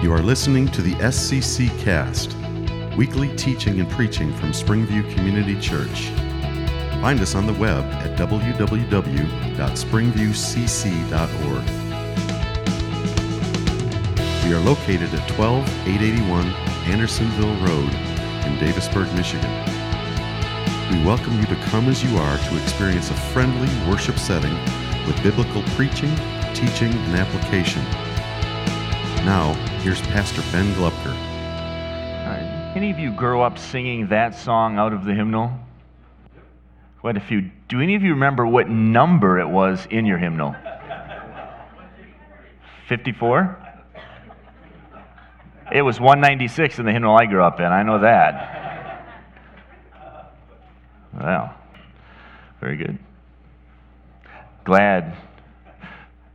You are listening to the SCC Cast, weekly teaching and preaching from Springview Community Church. Find us on the web at www.springviewcc.org. We are located at 12881 Andersonville Road in Davisburg, Michigan. We welcome you to come as you are to experience a friendly worship setting with biblical preaching, teaching, and application. Now, here's Pastor Ben. All right. Uh, any of you grow up singing that song out of the hymnal? Quite a few. Do any of you remember what number it was in your hymnal? 54? It was 196 in the hymnal I grew up in. I know that. Well, very good. Glad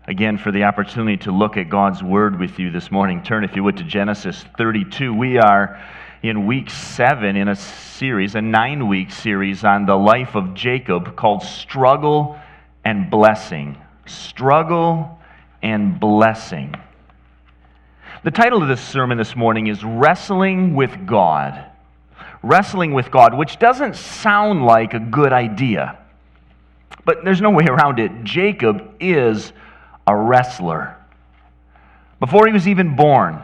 again for the opportunity to look at God's Word with you this morning. Turn, if you would, to Genesis 32. We are in week seven in a series, a nine week series on the life of Jacob called Struggle and Blessing. Struggle and Blessing. The title of this sermon this morning is Wrestling with God. Wrestling with God, which doesn't sound like a good idea. But there's no way around it. Jacob is a wrestler. Before he was even born,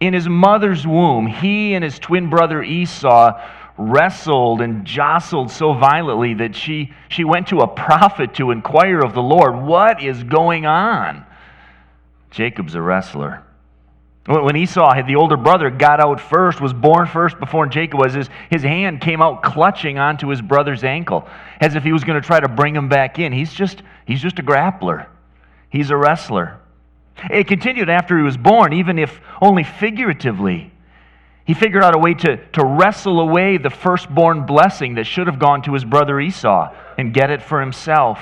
in his mother's womb, he and his twin brother Esau wrestled and jostled so violently that she, she went to a prophet to inquire of the Lord, What is going on? Jacob's a wrestler. When Esau, the older brother, got out first, was born first before Jacob was, his, his hand came out clutching onto his brother's ankle as if he was going to try to bring him back in. He's just, he's just a grappler. He's a wrestler. It continued after he was born, even if only figuratively. He figured out a way to, to wrestle away the firstborn blessing that should have gone to his brother Esau and get it for himself.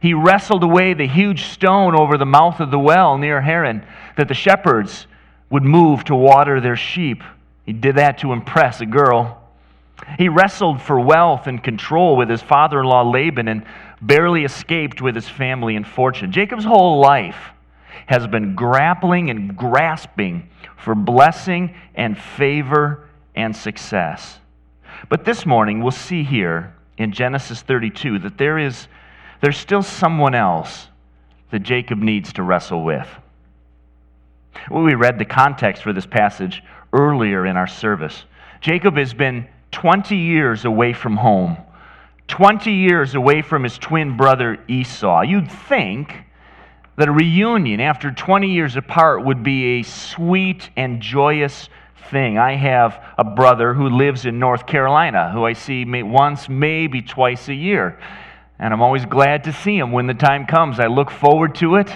He wrestled away the huge stone over the mouth of the well near Haran that the shepherds would move to water their sheep. He did that to impress a girl. He wrestled for wealth and control with his father in law Laban and barely escaped with his family and fortune. Jacob's whole life has been grappling and grasping for blessing and favor and success. But this morning, we'll see here in Genesis 32 that there is there's still someone else that Jacob needs to wrestle with. Well, we read the context for this passage earlier in our service. Jacob has been 20 years away from home, 20 years away from his twin brother Esau. You'd think that a reunion after 20 years apart would be a sweet and joyous thing. I have a brother who lives in North Carolina who I see once, maybe twice a year. And I'm always glad to see him when the time comes. I look forward to it.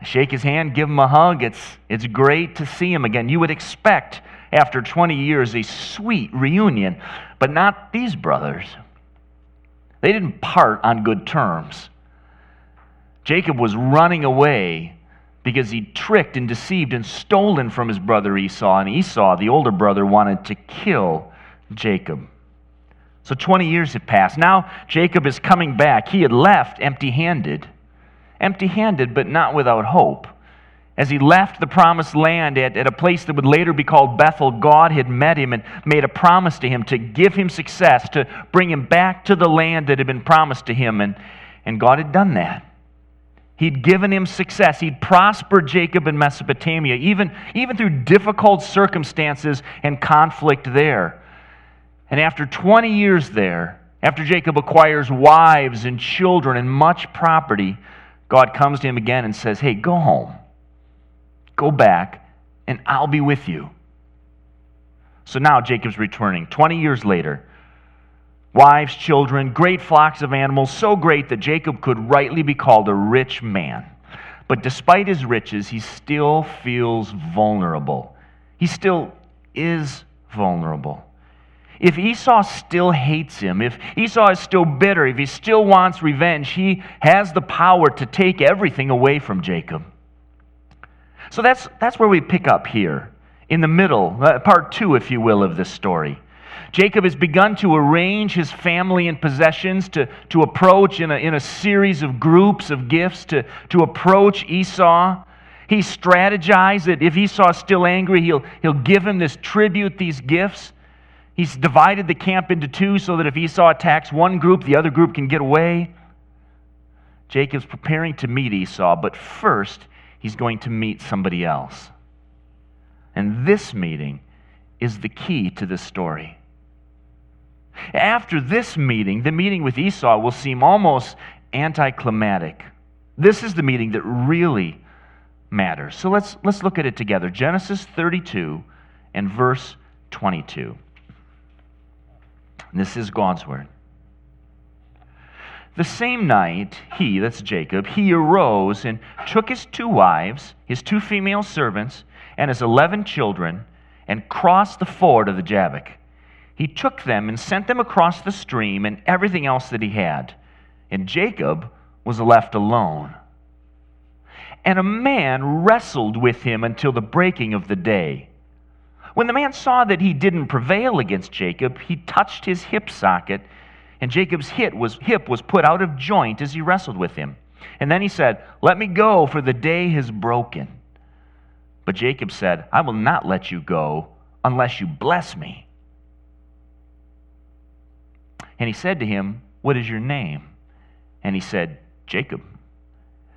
I shake his hand, give him a hug. It's, it's great to see him again. You would expect, after 20 years, a sweet reunion, but not these brothers. They didn't part on good terms. Jacob was running away because he tricked and deceived and stolen from his brother Esau, and Esau, the older brother, wanted to kill Jacob. So 20 years had passed. Now Jacob is coming back. He had left empty handed. Empty handed, but not without hope. As he left the promised land at, at a place that would later be called Bethel, God had met him and made a promise to him to give him success, to bring him back to the land that had been promised to him. And, and God had done that. He'd given him success. He'd prospered Jacob in Mesopotamia, even, even through difficult circumstances and conflict there. And after 20 years there, after Jacob acquires wives and children and much property, God comes to him again and says, Hey, go home. Go back, and I'll be with you. So now Jacob's returning. 20 years later, wives, children, great flocks of animals, so great that Jacob could rightly be called a rich man. But despite his riches, he still feels vulnerable. He still is vulnerable. If Esau still hates him, if Esau is still bitter, if he still wants revenge, he has the power to take everything away from Jacob. So that's, that's where we pick up here, in the middle, uh, part two, if you will, of this story. Jacob has begun to arrange his family and possessions to, to approach in a, in a series of groups of gifts to, to approach Esau. He strategized that if Esau's still angry, he'll, he'll give him this tribute, these gifts. He's divided the camp into two so that if Esau attacks one group, the other group can get away. Jacob's preparing to meet Esau, but first, he's going to meet somebody else. And this meeting is the key to this story. After this meeting, the meeting with Esau will seem almost anticlimactic. This is the meeting that really matters. So let's, let's look at it together. Genesis 32 and verse 22. This is God's word. The same night, he, that's Jacob, he arose and took his two wives, his two female servants, and his eleven children, and crossed the ford of the Jabbok. He took them and sent them across the stream and everything else that he had. And Jacob was left alone. And a man wrestled with him until the breaking of the day. When the man saw that he didn't prevail against Jacob, he touched his hip socket, and Jacob's hip was, put out of joint as he wrestled with him. And then he said, Let me go, for the day has broken. But Jacob said, I will not let you go unless you bless me. And he said to him, What is your name? And he said, Jacob.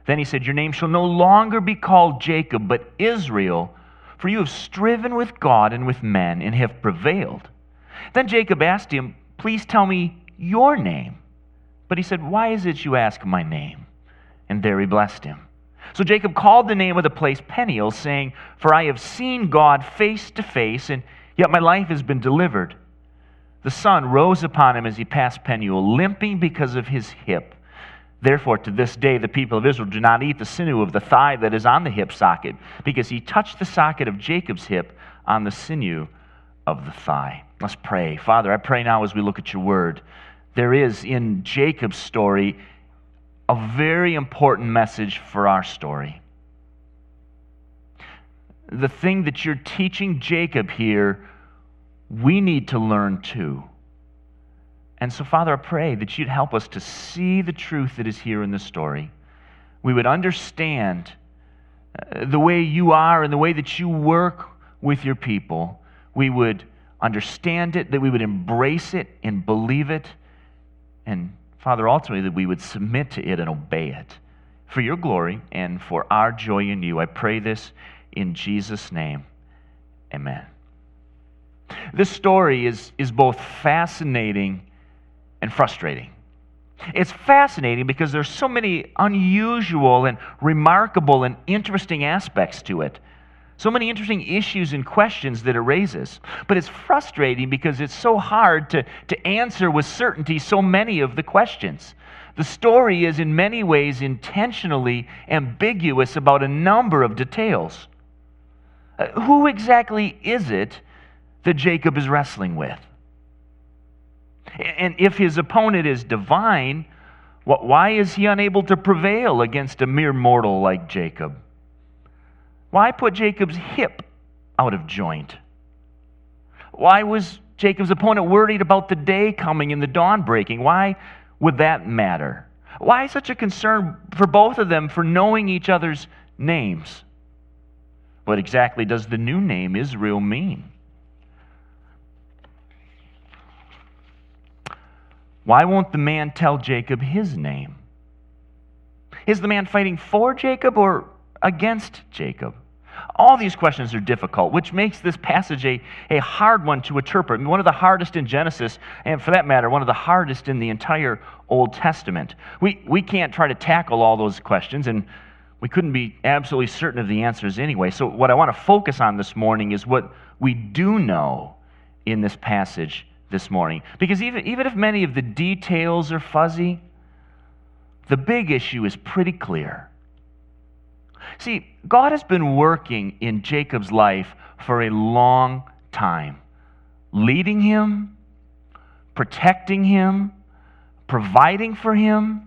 Then he said, Your name shall no longer be called Jacob, but Israel, for you have striven with God and with men and have prevailed. Then Jacob asked him, Please tell me your name. But he said, Why is it you ask my name? And there he blessed him. So Jacob called the name of the place Peniel, saying, For I have seen God face to face, and yet my life has been delivered. The sun rose upon him as he passed Peniel, limping because of his hip. Therefore, to this day, the people of Israel do not eat the sinew of the thigh that is on the hip socket, because he touched the socket of Jacob's hip on the sinew of the thigh. Let's pray. Father, I pray now as we look at your word, there is in Jacob's story a very important message for our story. The thing that you're teaching Jacob here, we need to learn too. And so, Father, I pray that you'd help us to see the truth that is here in the story. We would understand uh, the way you are and the way that you work with your people. We would understand it, that we would embrace it and believe it, and Father, ultimately, that we would submit to it and obey it for your glory and for our joy in you. I pray this in Jesus' name. Amen. This story is, is both fascinating and frustrating. It's fascinating because there's so many unusual and remarkable and interesting aspects to it. So many interesting issues and questions that it raises. But it's frustrating because it's so hard to, to answer with certainty so many of the questions. The story is, in many ways, intentionally ambiguous about a number of details. Uh, who exactly is it that Jacob is wrestling with? And if his opponent is divine, why is he unable to prevail against a mere mortal like Jacob? Why put Jacob's hip out of joint? Why was Jacob's opponent worried about the day coming and the dawn breaking? Why would that matter? Why such a concern for both of them for knowing each other's names? What exactly does the new name Israel mean? Why won't the man tell Jacob his name? Is the man fighting for Jacob or against Jacob? All these questions are difficult, which makes this passage a, a hard one to interpret. One of the hardest in Genesis, and for that matter, one of the hardest in the entire Old Testament. We, we can't try to tackle all those questions, and we couldn't be absolutely certain of the answers anyway. So, what I want to focus on this morning is what we do know in this passage this morning. Because even, even if many of the details are fuzzy, the big issue is pretty clear. See, God has been working in Jacob's life for a long time, leading him, protecting him, providing for him.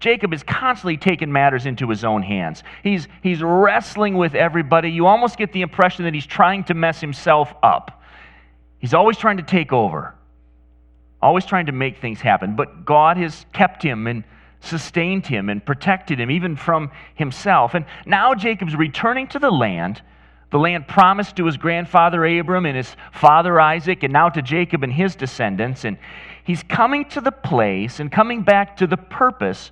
Jacob is constantly taking matters into his own hands. He's, he's wrestling with everybody. You almost get the impression that he's trying to mess himself up. He's always trying to take over, always trying to make things happen. But God has kept him and sustained him and protected him, even from himself. And now Jacob's returning to the land, the land promised to his grandfather Abram and his father Isaac, and now to Jacob and his descendants. And he's coming to the place and coming back to the purpose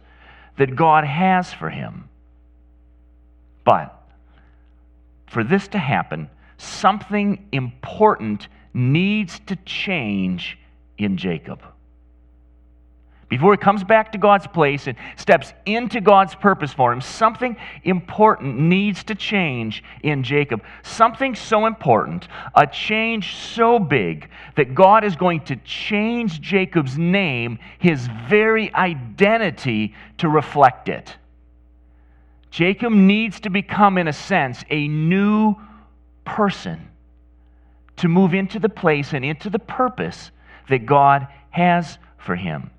that God has for him. But for this to happen, something important needs to change in Jacob. Before he comes back to God's place and steps into God's purpose for him, something important needs to change in Jacob. Something so important, a change so big, that God is going to change Jacob's name, his very identity, to reflect it. Jacob needs to become, in a sense, a new person to move into the place and into the purpose that God has for him.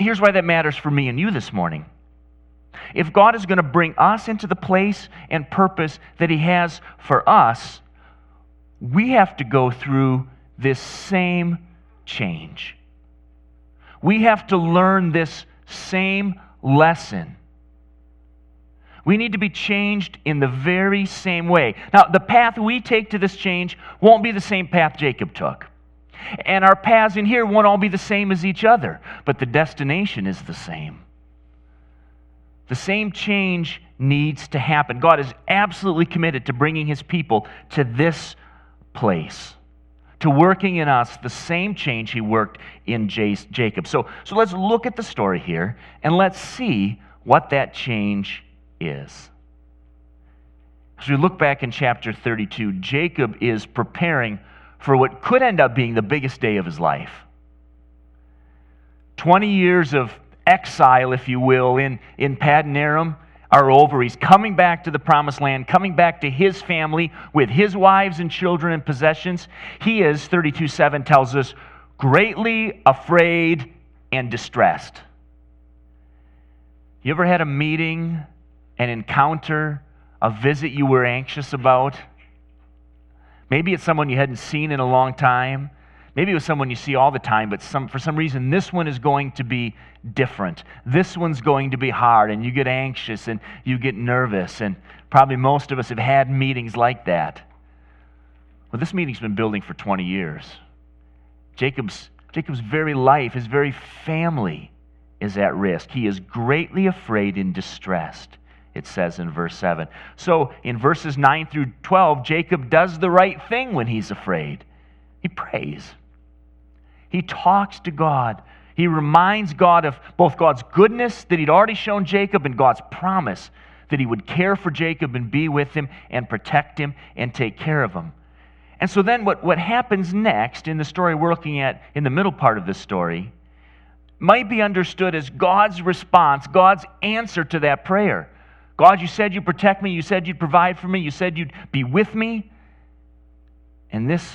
Here's why that matters for me and you this morning. If God is going to bring us into the place and purpose that He has for us, we have to go through this same change. We have to learn this same lesson. We need to be changed in the very same way. Now, the path we take to this change won't be the same path Jacob took. And our paths in here won't all be the same as each other, but the destination is the same. The same change needs to happen. God is absolutely committed to bringing his people to this place, to working in us the same change he worked in Jacob. So, so let's look at the story here and let's see what that change is. As we look back in chapter 32, Jacob is preparing for what could end up being the biggest day of his life. 20 years of exile, if you will, in, in Paddan Aram are over. He's coming back to the promised land, coming back to his family with his wives and children and possessions. He is, 32 7 tells us, greatly afraid and distressed. You ever had a meeting, an encounter, a visit you were anxious about? Maybe it's someone you hadn't seen in a long time. Maybe it was someone you see all the time, but some, for some reason, this one is going to be different. This one's going to be hard, and you get anxious and you get nervous. And probably most of us have had meetings like that. Well, this meeting's been building for 20 years. Jacob's, Jacob's very life, his very family is at risk. He is greatly afraid and distressed it says in verse 7. So in verses 9 through 12, Jacob does the right thing when he's afraid. He prays, he talks to God. He reminds God of both God's goodness that he'd already shown Jacob and God's promise that he would care for Jacob and be with him and protect him and take care of him. And so then what, what happens next in the story we're looking at in the middle part of this story might be understood as God's response, God's answer to that prayer. God, you said you'd protect me. You said you'd provide for me. You said you'd be with me. And this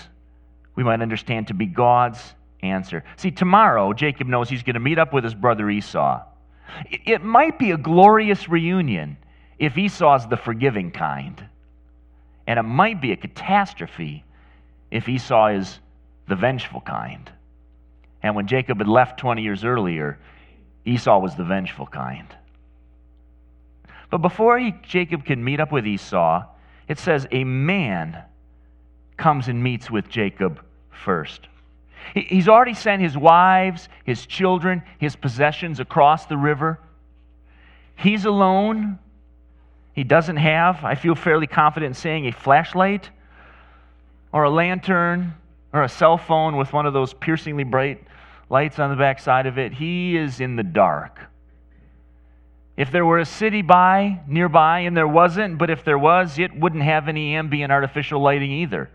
we might understand to be God's answer. See, tomorrow, Jacob knows he's going to meet up with his brother Esau. It might be a glorious reunion if Esau's the forgiving kind. And it might be a catastrophe if Esau is the vengeful kind. And when Jacob had left 20 years earlier, Esau was the vengeful kind. But before he, Jacob can meet up with Esau, it says a man comes and meets with Jacob first. He's already sent his wives, his children, his possessions across the river. He's alone. He doesn't have, I feel fairly confident in saying, a flashlight or a lantern or a cell phone with one of those piercingly bright lights on the back side of it. He is in the dark. If there were a city by nearby, and there wasn't, but if there was, it wouldn't have any ambient artificial lighting either.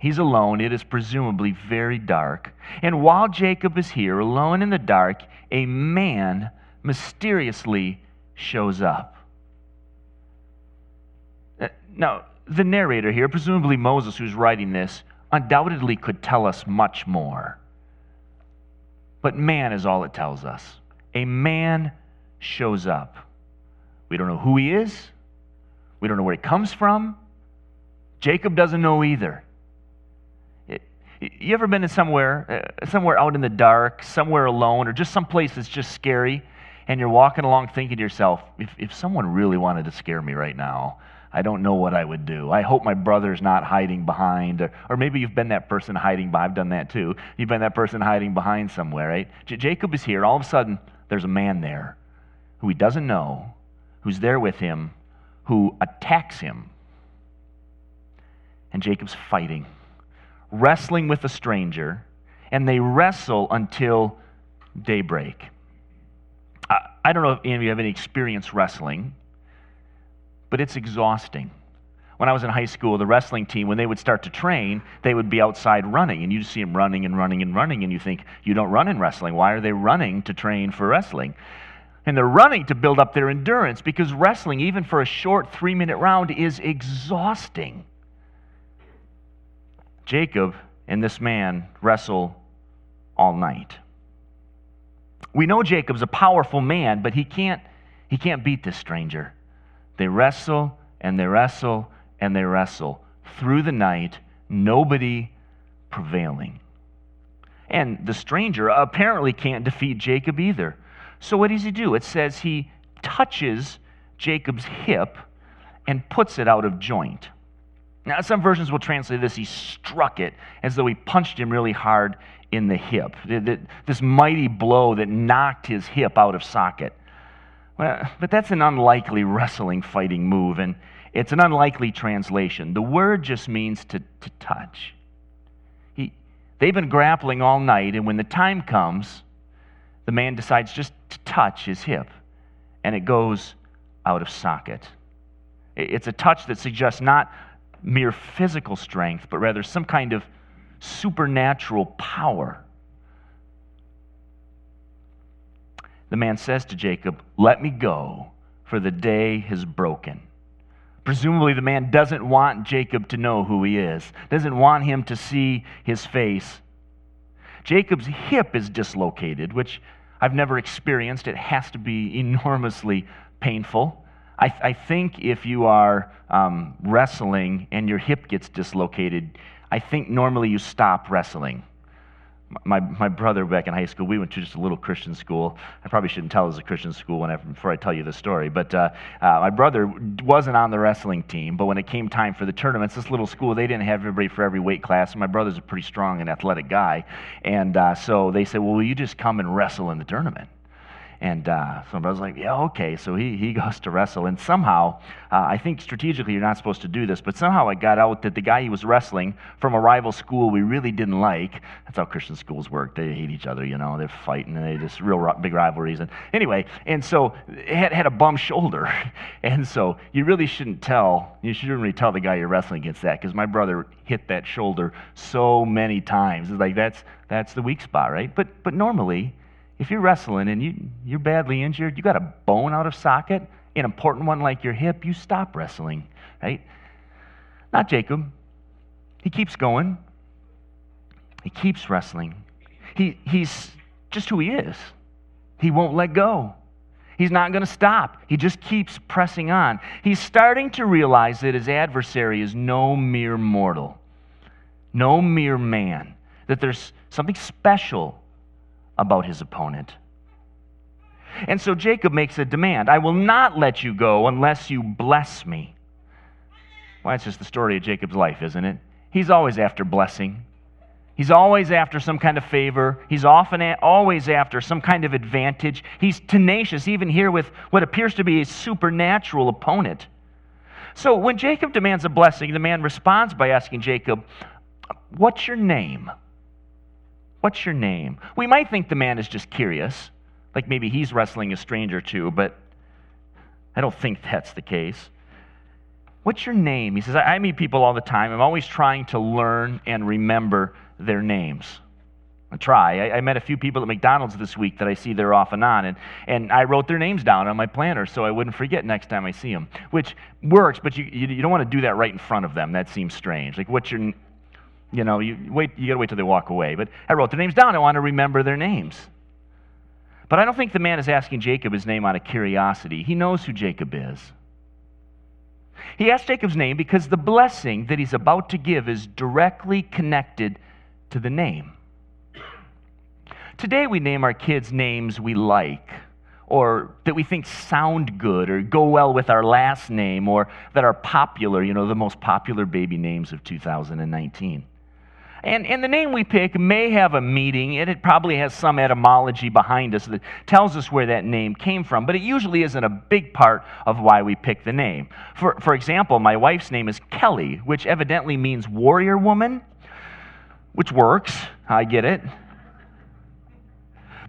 He's alone. It is presumably very dark. And while Jacob is here, alone in the dark, a man mysteriously shows up. Uh, now, the narrator here, presumably Moses, who's writing this, undoubtedly could tell us much more. But man is all it tells us. A man shows up. We don't know who he is, we don't know where he comes from. Jacob doesn't know either. you ever been in somewhere, uh, somewhere out in the dark, somewhere alone, or just someplace that's just scary, and you're walking along thinking to yourself, if, if someone really wanted to scare me right now, I don't know what I would do. I hope my brother's not hiding behind, or, or maybe you've been that person hiding behind. I've done that too. You've been that person hiding behind somewhere, right? J- Jacob is here. All of a sudden, there's a man there who he doesn't know, who's there with him, who attacks him. And Jacob's fighting, wrestling with a stranger, and they wrestle until daybreak. I, I don't know if any of you have any experience wrestling but it's exhausting. When I was in high school, the wrestling team, when they would start to train, they would be outside running, and you'd see them running and running and running, and you think, you don't run in wrestling. Why are they running to train for wrestling? And they're running to build up their endurance because wrestling, even for a short three minute round, is exhausting. Jacob and this man wrestle all night. We know Jacob's a powerful man, but he can't, he can't beat this stranger. They wrestle and they wrestle and they wrestle through the night, nobody prevailing. And the stranger apparently can't defeat Jacob either. So what does he do? It says he touches Jacob's hip and puts it out of joint. Now, some versions will translate this, he struck it as though he punched him really hard in the hip. This mighty blow that knocked his hip out of socket. Well, but that's an unlikely wrestling fighting move, and it's an unlikely translation. The word just means to, to touch. He, they've been grappling all night, and when the time comes, the man decides just to touch his hip, and it goes out of socket. It's a touch that suggests not mere physical strength, but rather some kind of supernatural power. the man says to Jacob, Let me go, for the day has broken. Presumably, the man doesn't want Jacob to know who he is, doesn't want him to see his face. Jacob's hip is dislocated, which I've never experienced. It has to be enormously painful. I, I think if you are um, wrestling and your hip gets dislocated, I think normally you stop wrestling my, my brother back in high school, we went to just a little Christian school. I probably shouldn't tell it was a Christian school whenever, before I tell you the story. But uh, uh, my brother wasn't on the wrestling team, but when it came time for the tournaments, this little school, they didn't have everybody for every weight class. And my brother's a pretty strong and athletic guy. And uh, so they said, well, will you just come and wrestle in the tournament? And uh, so I was like, yeah, okay. So he, he goes to wrestle. And somehow, uh, I think strategically you're not supposed to do this, but somehow I got out that the guy he was wrestling from a rival school we really didn't like. That's how Christian schools work. They hate each other, you know. They're fighting and they just real big rivalries. And anyway, and so had, had a bum shoulder. and so you really shouldn't tell, you shouldn't really tell the guy you're wrestling against that because my brother hit that shoulder so many times. It's like that's, that's the weak spot, right? But, but normally, if you're wrestling and you, you're badly injured, you got a bone out of socket, an important one like your hip, you stop wrestling, right? Not Jacob. He keeps going. He keeps wrestling. He, he's just who he is. He won't let go. He's not going to stop. He just keeps pressing on. He's starting to realize that his adversary is no mere mortal, no mere man, that there's something special about his opponent. And so Jacob makes a demand I will not let you go unless you bless me. Well, that's just the story of Jacob's life, isn't it? He's always after blessing. He's always after some kind of favor. He's often a- always after some kind of advantage. He's tenacious, even here with what appears to be a supernatural opponent. So when Jacob demands a blessing, the man responds by asking Jacob, What's your name? What's your name? We might think the man is just curious, like maybe he's wrestling a stranger too, but I don't think that's the case. What's your name? He says, I meet people all the time. I'm always trying to learn and remember their names. I try. I, I, met a few people at McDonald's this week that I see there off and on, and, and I wrote their names down on my planner so I wouldn't forget next time I see them, which works, but you, you, you don't want to do that right in front of them. That seems strange. Like, what's your, you know, you wait, you got to wait till they walk away. But I wrote their names down. I want to remember their names. But I don't think the man is asking Jacob his name out of curiosity. He knows who Jacob is. He asked Jacob's name because the blessing that he's about to give is directly connected to the name. Today we name our kids names we like or that we think sound good or go well with our last name or that are popular, you know, the most popular baby names of 2019. And, and the name we pick may have a meaning, and it probably has some etymology behind us that tells us where that name came from, but it usually isn't a big part of why we pick the name. For, for example, my wife's name is Kelly, which evidently means warrior woman, which works. I get it.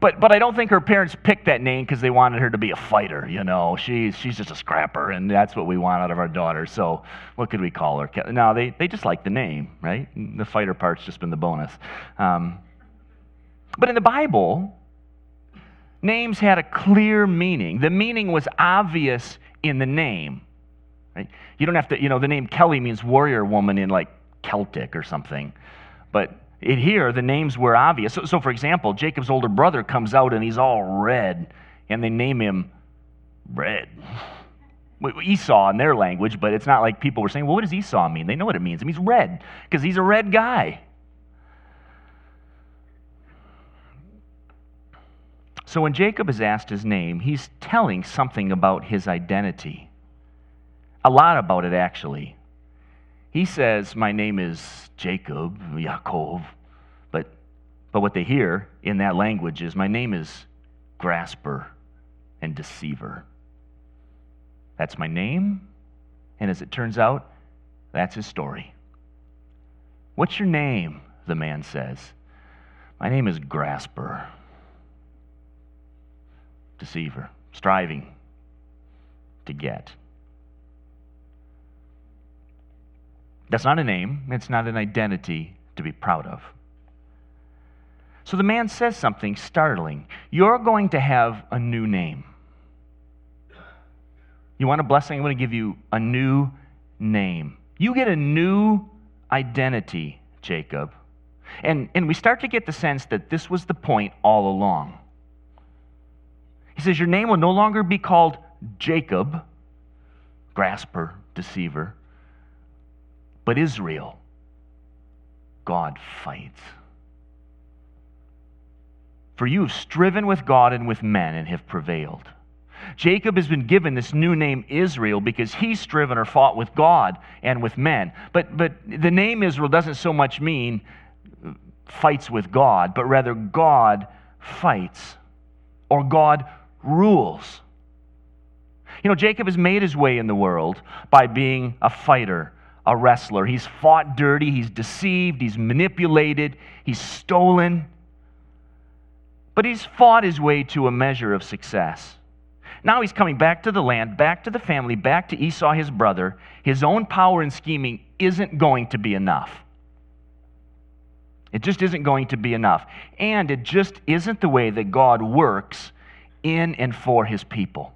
But, but I don't think her parents picked that name because they wanted her to be a fighter, you know. She's, she's just a scrapper, and that's what we want out of our daughter. So what could we call her? No, they, they just like the name, right? The fighter part's just been the bonus. Um, but in the Bible, names had a clear meaning. The meaning was obvious in the name. Right? You don't have to, you know, the name Kelly means warrior woman in like Celtic or something. But it, here, the names were obvious. So, so, for example, Jacob's older brother comes out and he's all red, and they name him Red. Esau in their language, but it's not like people were saying, well, what does Esau mean? They know what it means. It means red, because he's a red guy. So when Jacob is asked his name, he's telling something about his identity. A lot about it, actually. He says, My name is Jacob, Yaakov. But, but what they hear in that language is, My name is grasper and deceiver. That's my name. And as it turns out, that's his story. What's your name? The man says. My name is Grasper, deceiver, striving to get. That's not a name, it's not an identity to be proud of. So the man says something startling. You're going to have a new name. You want a blessing? I'm going to give you a new name. You get a new identity, Jacob. And, and we start to get the sense that this was the point all along. He says, Your name will no longer be called Jacob, grasper, deceiver, but Israel, God fights. For you have striven with God and with men and have prevailed. Jacob has been given this new name Israel because he's striven or fought with God and with men. But, but the name Israel doesn't so much mean fights with God, but rather God fights or God rules. You know, Jacob has made his way in the world by being a fighter, a wrestler. He's fought dirty, he's deceived, he's manipulated, he's stolen. But he's fought his way to a measure of success. Now he's coming back to the land, back to the family, back to Esau, his brother. His own power and scheming isn't going to be enough. It just isn't going to be enough. And it just isn't the way that God works in and for his people.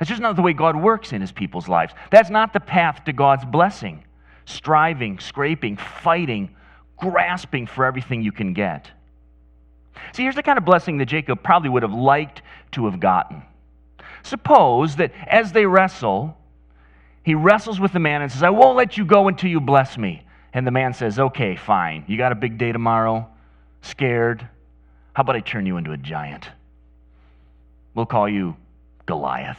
That's just not the way God works in his people's lives. That's not the path to God's blessing. Striving, scraping, fighting, grasping for everything you can get. See, here's the kind of blessing that Jacob probably would have liked to have gotten. Suppose that as they wrestle, he wrestles with the man and says, I won't let you go until you bless me. And the man says, Okay, fine. You got a big day tomorrow? Scared? How about I turn you into a giant? We'll call you Goliath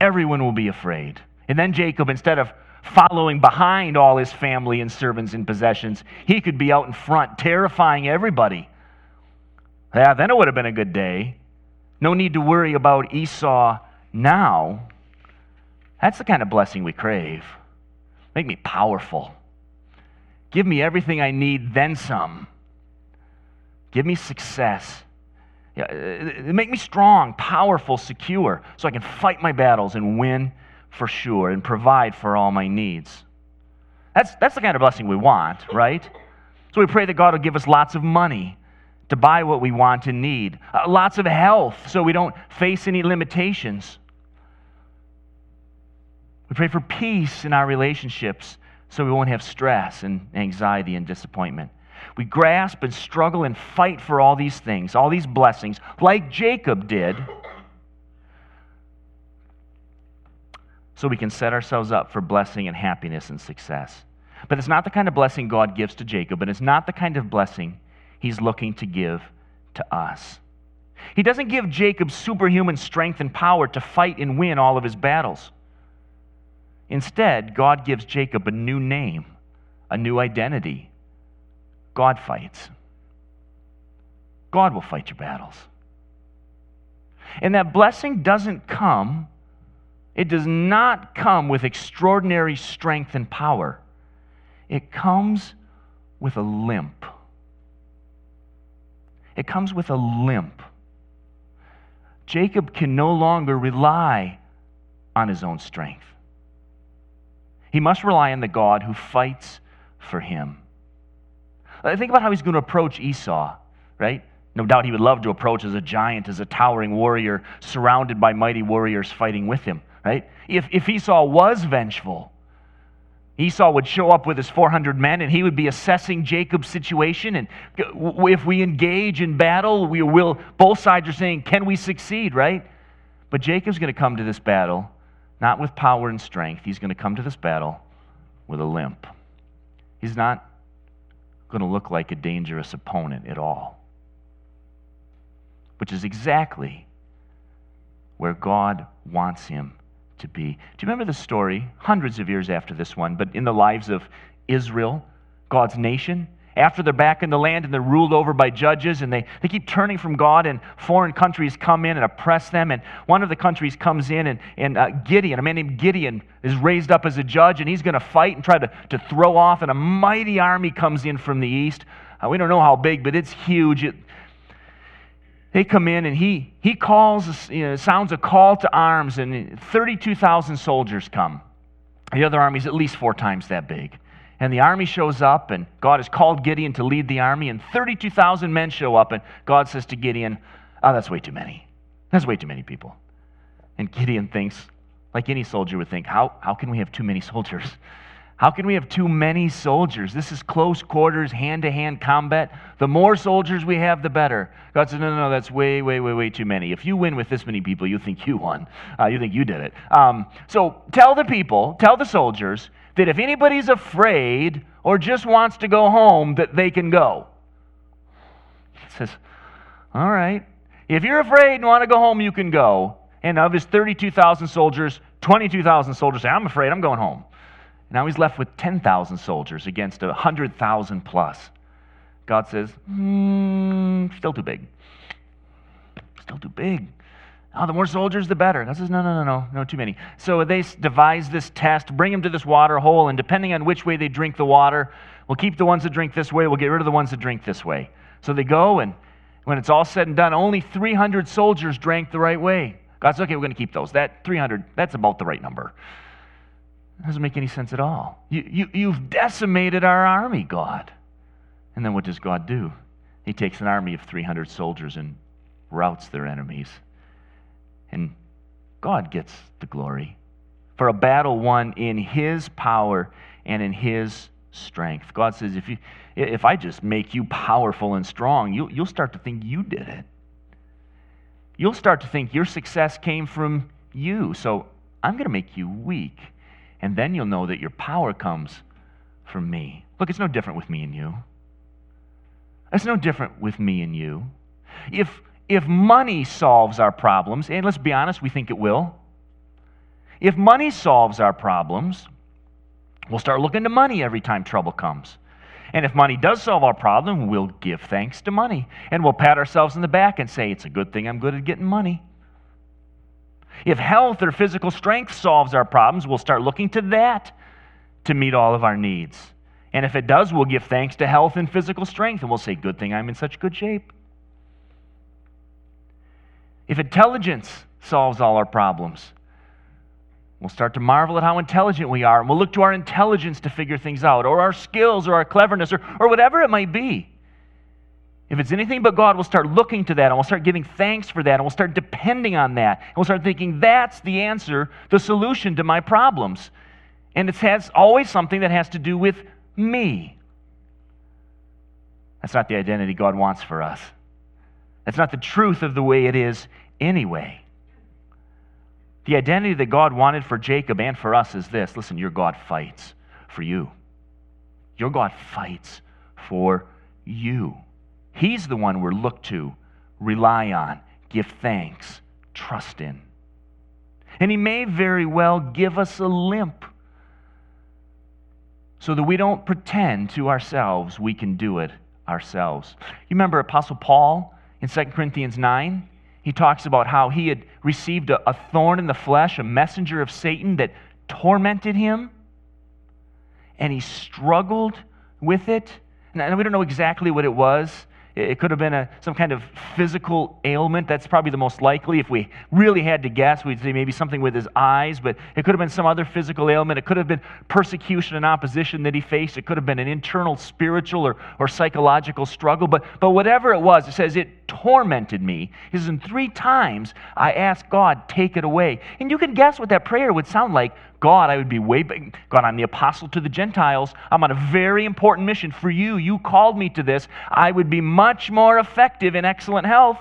everyone will be afraid. And then Jacob, instead of following behind all his family and servants and possessions, he could be out in front, terrifying everybody. Yeah, then it would have been a good day. No need to worry about Esau now. That's the kind of blessing we crave. Make me powerful. Give me everything I need, then some. Give me success. Uh, make me strong, powerful, secure, so I can fight my battles and win for sure and provide for all my needs. That's, that's the kind of blessing we want, right? So we pray that God will give us lots of money to buy what we want and need, uh, lots of health so we don't face any limitations. We pray for peace in our relationships so we won't have stress and anxiety and disappointment. We grasp and struggle and fight for all these things, all these blessings, like Jacob did, so we can set ourselves up for blessing and happiness and success. But it's not the kind of blessing God gives to Jacob, and it's not the kind of blessing he's looking to give to us. He doesn't give Jacob superhuman strength and power to fight and win all of his battles. Instead, God gives Jacob a new name, a new identity. God fights. God will fight your battles. And that blessing doesn't come, it does not come with extraordinary strength and power. It comes with a limp. It comes with a limp. Jacob can no longer rely on his own strength. He must rely on the God who fights for him. Think about how he's going to approach Esau, right? No doubt he would love to approach as a giant, as a towering warrior, surrounded by mighty warriors fighting with him, right? If, if Esau was vengeful, Esau would show up with his 400 men and he would be assessing Jacob's situation. And if we engage in battle, we will, both sides are saying, can we succeed, right? But Jacob's going to come to this battle not with power and strength. He's going to come to this battle with a limp. He's not going to look like a dangerous opponent at all, which is exactly where God wants him to be. Do you remember the story, hundreds of years after this one, but in the lives of Israel, God's nation? After they're back in the land and they're ruled over by judges and they, they keep turning from God and foreign countries come in and oppress them. And one of the countries comes in and, and uh, Gideon, a man named Gideon, is raised up as a judge and he's going to fight and try to, to throw off. And a mighty army comes in from the east. Uh, we don't know how big, but it's huge. It, they come in and he, he calls, you know, sounds a call to arms, and 32,000 soldiers come. The other army's at least four times that big. And the army shows up, and God has called Gideon to lead the army, and 32,000 men show up, and God says to Gideon, Oh, that's way too many. That's way too many people. And Gideon thinks, like any soldier would think, How, how can we have too many soldiers? How can we have too many soldiers? This is close quarters, hand to hand combat. The more soldiers we have, the better. God said, No, no, no, that's way, way, way, way too many. If you win with this many people, you think you won. Uh, you think you did it. Um, so tell the people, tell the soldiers that if anybody's afraid or just wants to go home, that they can go. He says, All right. If you're afraid and want to go home, you can go. And of his 32,000 soldiers, 22,000 soldiers say, I'm afraid, I'm going home. Now he's left with 10,000 soldiers against 100,000 plus. God says, hmm, still too big. Still too big. Oh, the more soldiers, the better. God says, no, no, no, no, no, too many. So they devise this test, bring them to this water hole, and depending on which way they drink the water, we'll keep the ones that drink this way, we'll get rid of the ones that drink this way. So they go, and when it's all said and done, only 300 soldiers drank the right way. God says, okay, we're going to keep those. That 300, that's about the right number. Doesn't make any sense at all. You, you, you've decimated our army, God. And then what does God do? He takes an army of 300 soldiers and routs their enemies. And God gets the glory for a battle won in His power and in His strength. God says, if, you, if I just make you powerful and strong, you'll, you'll start to think you did it. You'll start to think your success came from you. So I'm going to make you weak and then you'll know that your power comes from me. Look, it's no different with me and you. It's no different with me and you. If, if money solves our problems, and let's be honest, we think it will. If money solves our problems, we'll start looking to money every time trouble comes. And if money does solve our problem, we'll give thanks to money. And we'll pat ourselves in the back and say, It's a good thing I'm good at getting money. If health or physical strength solves our problems, we'll start looking to that to meet all of our needs. And if it does, we'll give thanks to health and physical strength, and we'll say, Good thing I'm in such good shape. If intelligence solves all our problems, we'll start to marvel at how intelligent we are, and we'll look to our intelligence to figure things out, or our skills, or our cleverness, or, or whatever it might be. If it's anything but God, we'll start looking to that and we'll start giving thanks for that and we'll start depending on that. And we'll start thinking that's the answer, the solution to my problems. And it has always something that has to do with me. That's not the identity God wants for us. That's not the truth of the way it is anyway. The identity that God wanted for Jacob and for us is this listen, your God fights for you. Your God fights for you. He's the one we're looked to, rely on, give thanks, trust in. And He may very well give us a limp so that we don't pretend to ourselves we can do it ourselves. You remember Apostle Paul in 2 Corinthians 9? He talks about how he had received a, a thorn in the flesh, a messenger of Satan that tormented him, and he struggled with it. And we don't know exactly what it was. It could have been a, some kind of physical ailment. That's probably the most likely. If we really had to guess, we'd say maybe something with his eyes, but it could have been some other physical ailment. It could have been persecution and opposition that he faced. It could have been an internal spiritual or, or psychological struggle. But, but whatever it was, it says it tormented me. He says, and three times I asked God, take it away. And you can guess what that prayer would sound like God, I would be way big. God, I'm the apostle to the Gentiles. I'm on a very important mission for you. You called me to this. I would be much more effective in excellent health.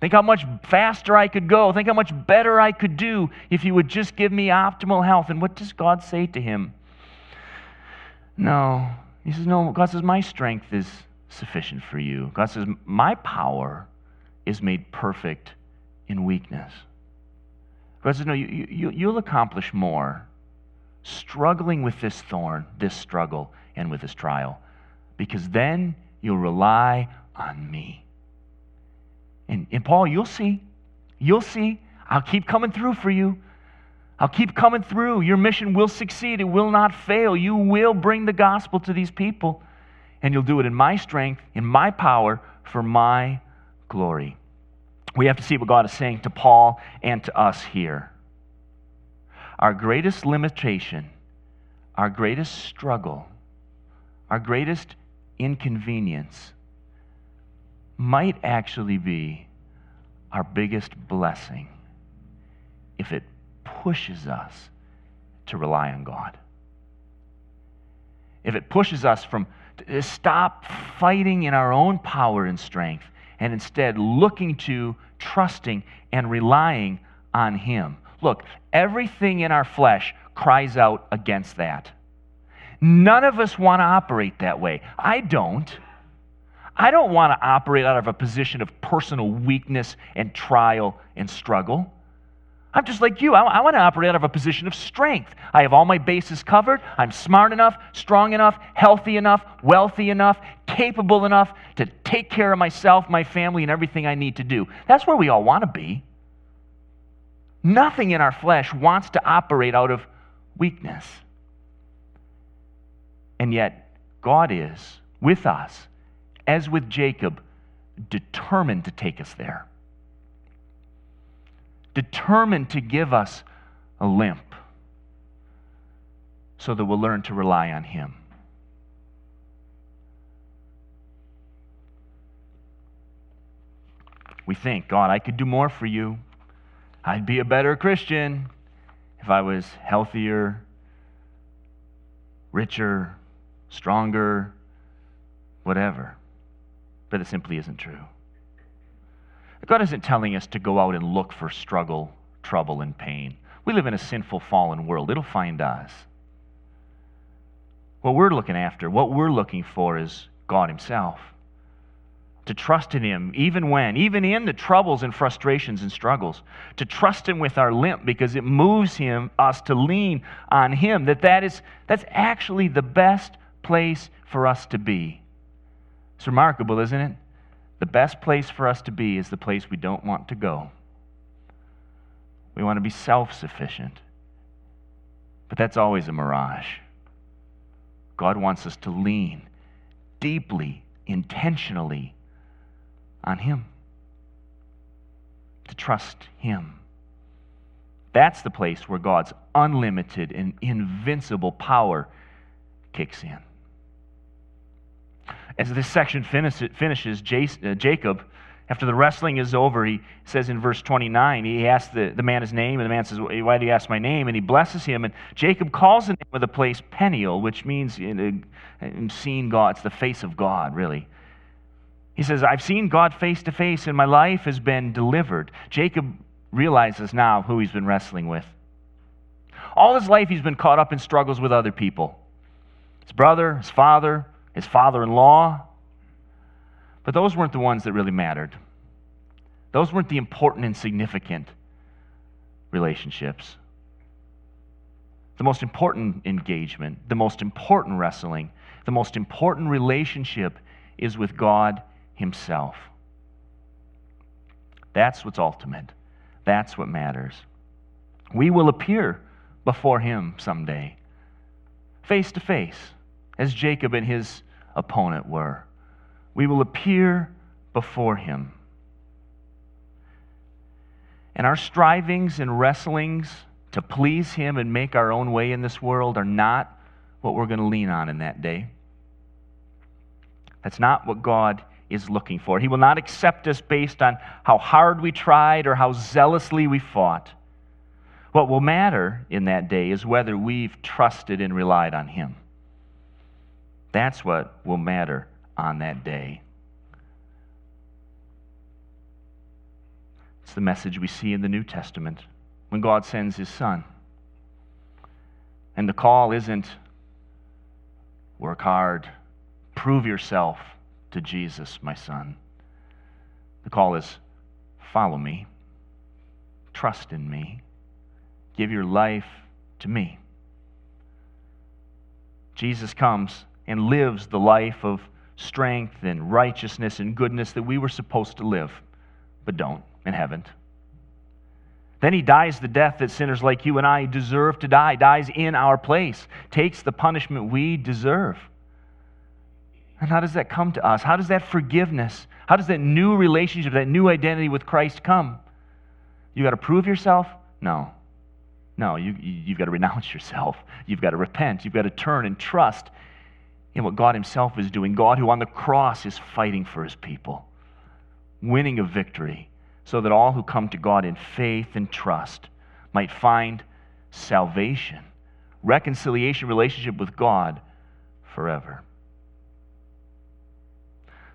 Think how much faster I could go. Think how much better I could do if you would just give me optimal health. And what does God say to him? No. He says, No. God says, My strength is sufficient for you. God says, My power is made perfect in weakness. God says, No, you, you, you'll accomplish more struggling with this thorn, this struggle, and with this trial, because then you'll rely on me. And, and Paul, you'll see. You'll see. I'll keep coming through for you. I'll keep coming through. Your mission will succeed. It will not fail. You will bring the gospel to these people. And you'll do it in my strength, in my power, for my glory we have to see what God is saying to Paul and to us here. Our greatest limitation, our greatest struggle, our greatest inconvenience might actually be our biggest blessing if it pushes us to rely on God. If it pushes us from to stop fighting in our own power and strength and instead looking to, trusting, and relying on Him. Look, everything in our flesh cries out against that. None of us want to operate that way. I don't. I don't want to operate out of a position of personal weakness and trial and struggle. I'm just like you. I, I, want to operate out of a position of strength. I have all my bases covered. I'm smart enough, strong enough, healthy enough, wealthy enough, capable enough to take care of myself, my family, and everything I need to do. That's where we all want to be. Nothing in our flesh wants to operate out of weakness. And yet, God is with us, as with Jacob, determined to take us there determined to give us a limp so that we'll learn to rely on Him. We think, God, I could do more for you. I'd be a better Christian if I was healthier, richer, stronger, whatever. But it simply isn't true. God isn't telling us to go out and look for struggle, trouble, and pain. We live in a sinful, fallen world. It'll find us. What we're looking after, what we're looking for is God Himself. To trust in Him, even when, even in the troubles and frustrations and struggles. To trust Him with our limp because it moves Him, us to lean on Him. That, that is, that's actually the best place for us to be. It's remarkable, isn't it? The best place for us to be is the place we don't want to go. We want to be self sufficient. But that's always a mirage. God wants us to lean deeply, intentionally on Him, to trust Him. That's the place where God's unlimited and invincible power kicks in as this section finishes, uh, Jacob, after the wrestling is over, he says in verse 29, he asks the, the man his name, and the man says, Why do you ask my name? And he blesses him. And Jacob calls the name of the place Peniel, which means in, in seeing God. It's the face of God, really. He says, I've seen God face to face, and my life has been delivered. Jacob realizes now who he's been wrestling with. All his life, he's been caught up in struggles with other people his brother, his father, his father in law. But those weren't the ones that really mattered. Those weren't the important and significant relationships. The most important engagement, the most important wrestling, the most important relationship is with God Himself. That's what's ultimate. That's what matters. We will appear before Him someday, face to face, as Jacob and his opponent were. We will appear before Him. And our strivings and wrestlings to please Him and make our own way in this world are not what we're going to lean on in that day. That's not what God is looking for. He will not accept us based on how hard we tried or how zealously we fought. What will matter in that day is whether we've trusted and relied on Him. That's what will matter on that day. It's the message we see in the New Testament when God sends His Son. And the call isn't work hard, prove yourself to Jesus, my son. The call is follow me, trust in me, give your life to me. Jesus comes and lives the life of strength and righteousness and goodness that we were supposed to live, but don't and haven't. Then he dies the death that sinners like you and I deserve to die, dies in our place, takes the punishment we deserve. And how does that come to us? How does that forgiveness, how does that new relationship, that new identity with Christ come? You got to prove yourself? No. No, you, you've got to renounce yourself. You've got to repent. You've got to turn and trust in what God Himself is doing. God, who on the cross is fighting for His people, winning a victory, so that all who come to God in faith and trust might find salvation, reconciliation, relationship with God forever.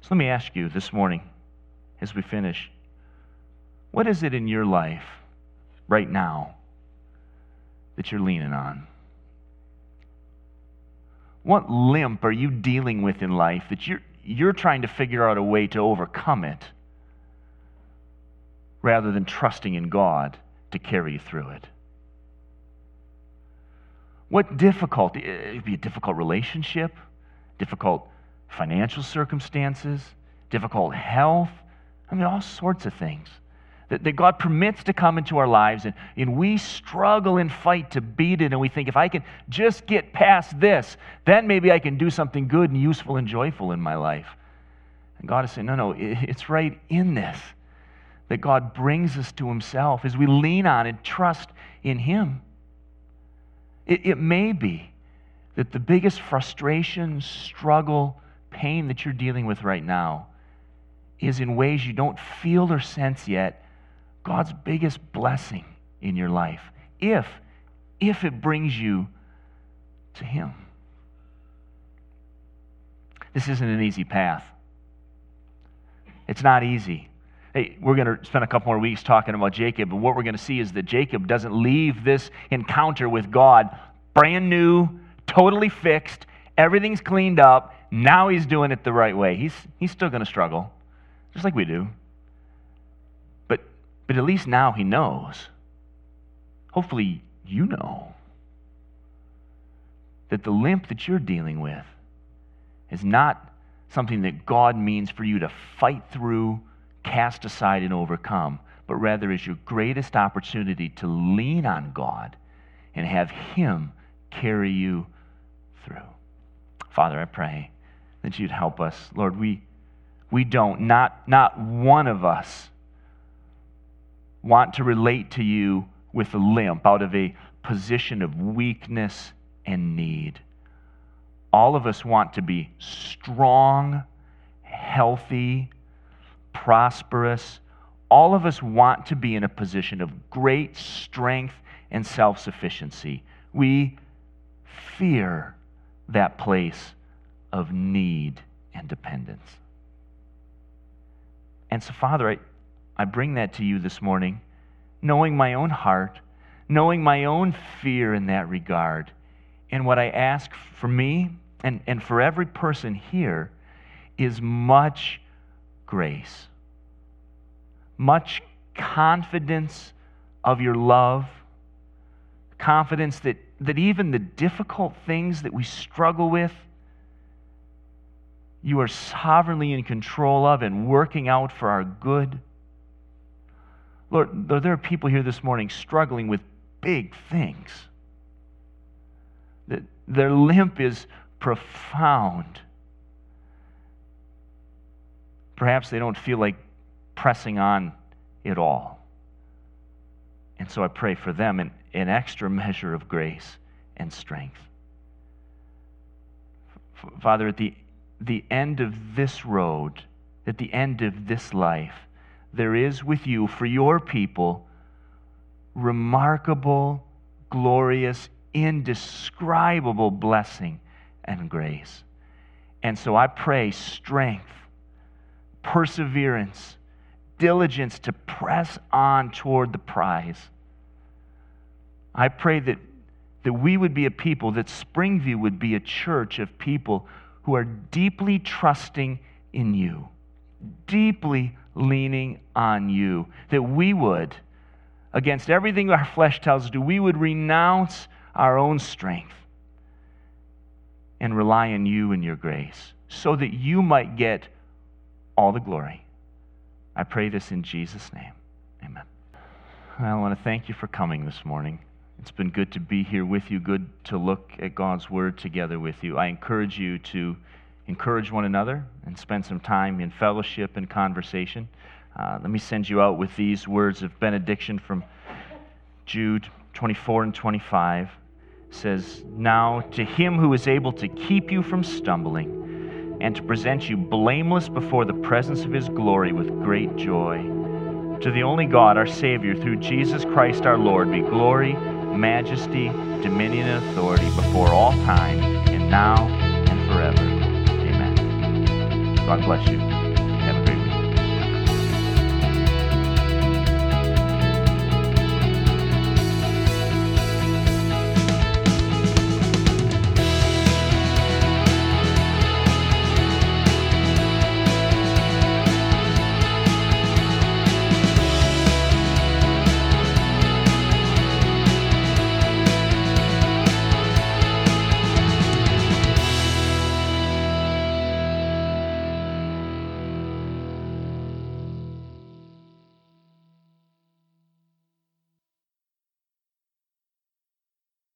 So let me ask you this morning as we finish what is it in your life right now that you're leaning on? What limp are you dealing with in life that you're, you're trying to figure out a way to overcome it rather than trusting in God to carry you through it? What difficulty? It'd be a difficult relationship, difficult financial circumstances, difficult health. I mean, all sorts of things that, that God permits to come into our lives, and, and we struggle and fight to beat it. And we think, if I can just get past this, then maybe I can do something good and useful and joyful in my life. And God is saying, no, no, it's right in this that God brings us to Himself as we lean on and trust in Him. It, it may be that the biggest frustration, struggle, pain that you're dealing with right now is in ways you don't feel or sense yet God's biggest blessing in your life if if it brings you to him. This isn't an easy path. It's not easy. Hey, we're going to spend a couple more weeks talking about Jacob, and what we're going to see is that Jacob doesn't leave this encounter with God brand new, totally fixed, everything's cleaned up, now he's doing it the right way. He's, he's still going to struggle, just like we do. But, at least now he knows. Hopefully, you know that the limp that you're dealing with is not something that God means for you to fight through, cast aside, and overcome, but rather is your greatest opportunity to lean on God and have Him carry you through. Father, I pray that you'd help us. Lord, we, we don't, not, not one of us want to relate to you with a limp out of a position of weakness and need. All of us want to be strong, healthy, prosperous. All of us want to be in a position of great strength and self sufficiency. We fear that place of need and dependence. And so, Father, I, I bring that to you this morning, knowing my own heart, knowing my own fear in that regard. And what I ask for me and, and for every person here is much grace. much confidence of your love, confidence that, that even the difficult things that we struggle with, you are sovereignly in control of and working out for our good. Lord, there are people here this morning struggling with big things. That their limp is profound. Perhaps they don't feel like pressing on at all. And so I pray for them an, an extra measure of grace and strength. Father, at the, the end of this road, at the end of this life, there is with you for your people remarkable, glorious, indescribable blessing and grace. And so I pray strength, perseverance, diligence to press on toward the prize. I pray that, that we would be a people, that Springview would be a church of people who are deeply trusting in you, deeply leaning on you, that we would, against everything our flesh tells us to, we would renounce our own strength and rely on you and your grace so that you might get all the glory. I pray this in Jesus' name. Amen. I want to thank you for coming this morning. It's been good to be here with you, good to look at God's Word together with you. I encourage you to encourage one another and spend some time in fellowship and conversation. Uh, let me send you out with these words of benediction from Jude 24 and 25. It says, Now to him who is able to keep you from stumbling and to present you blameless before the presence of his glory with great joy. To the only God, our Savior, through Jesus Christ our Lord, be glory, majesty, dominion, and authority before all time, and now and forever. God bless you.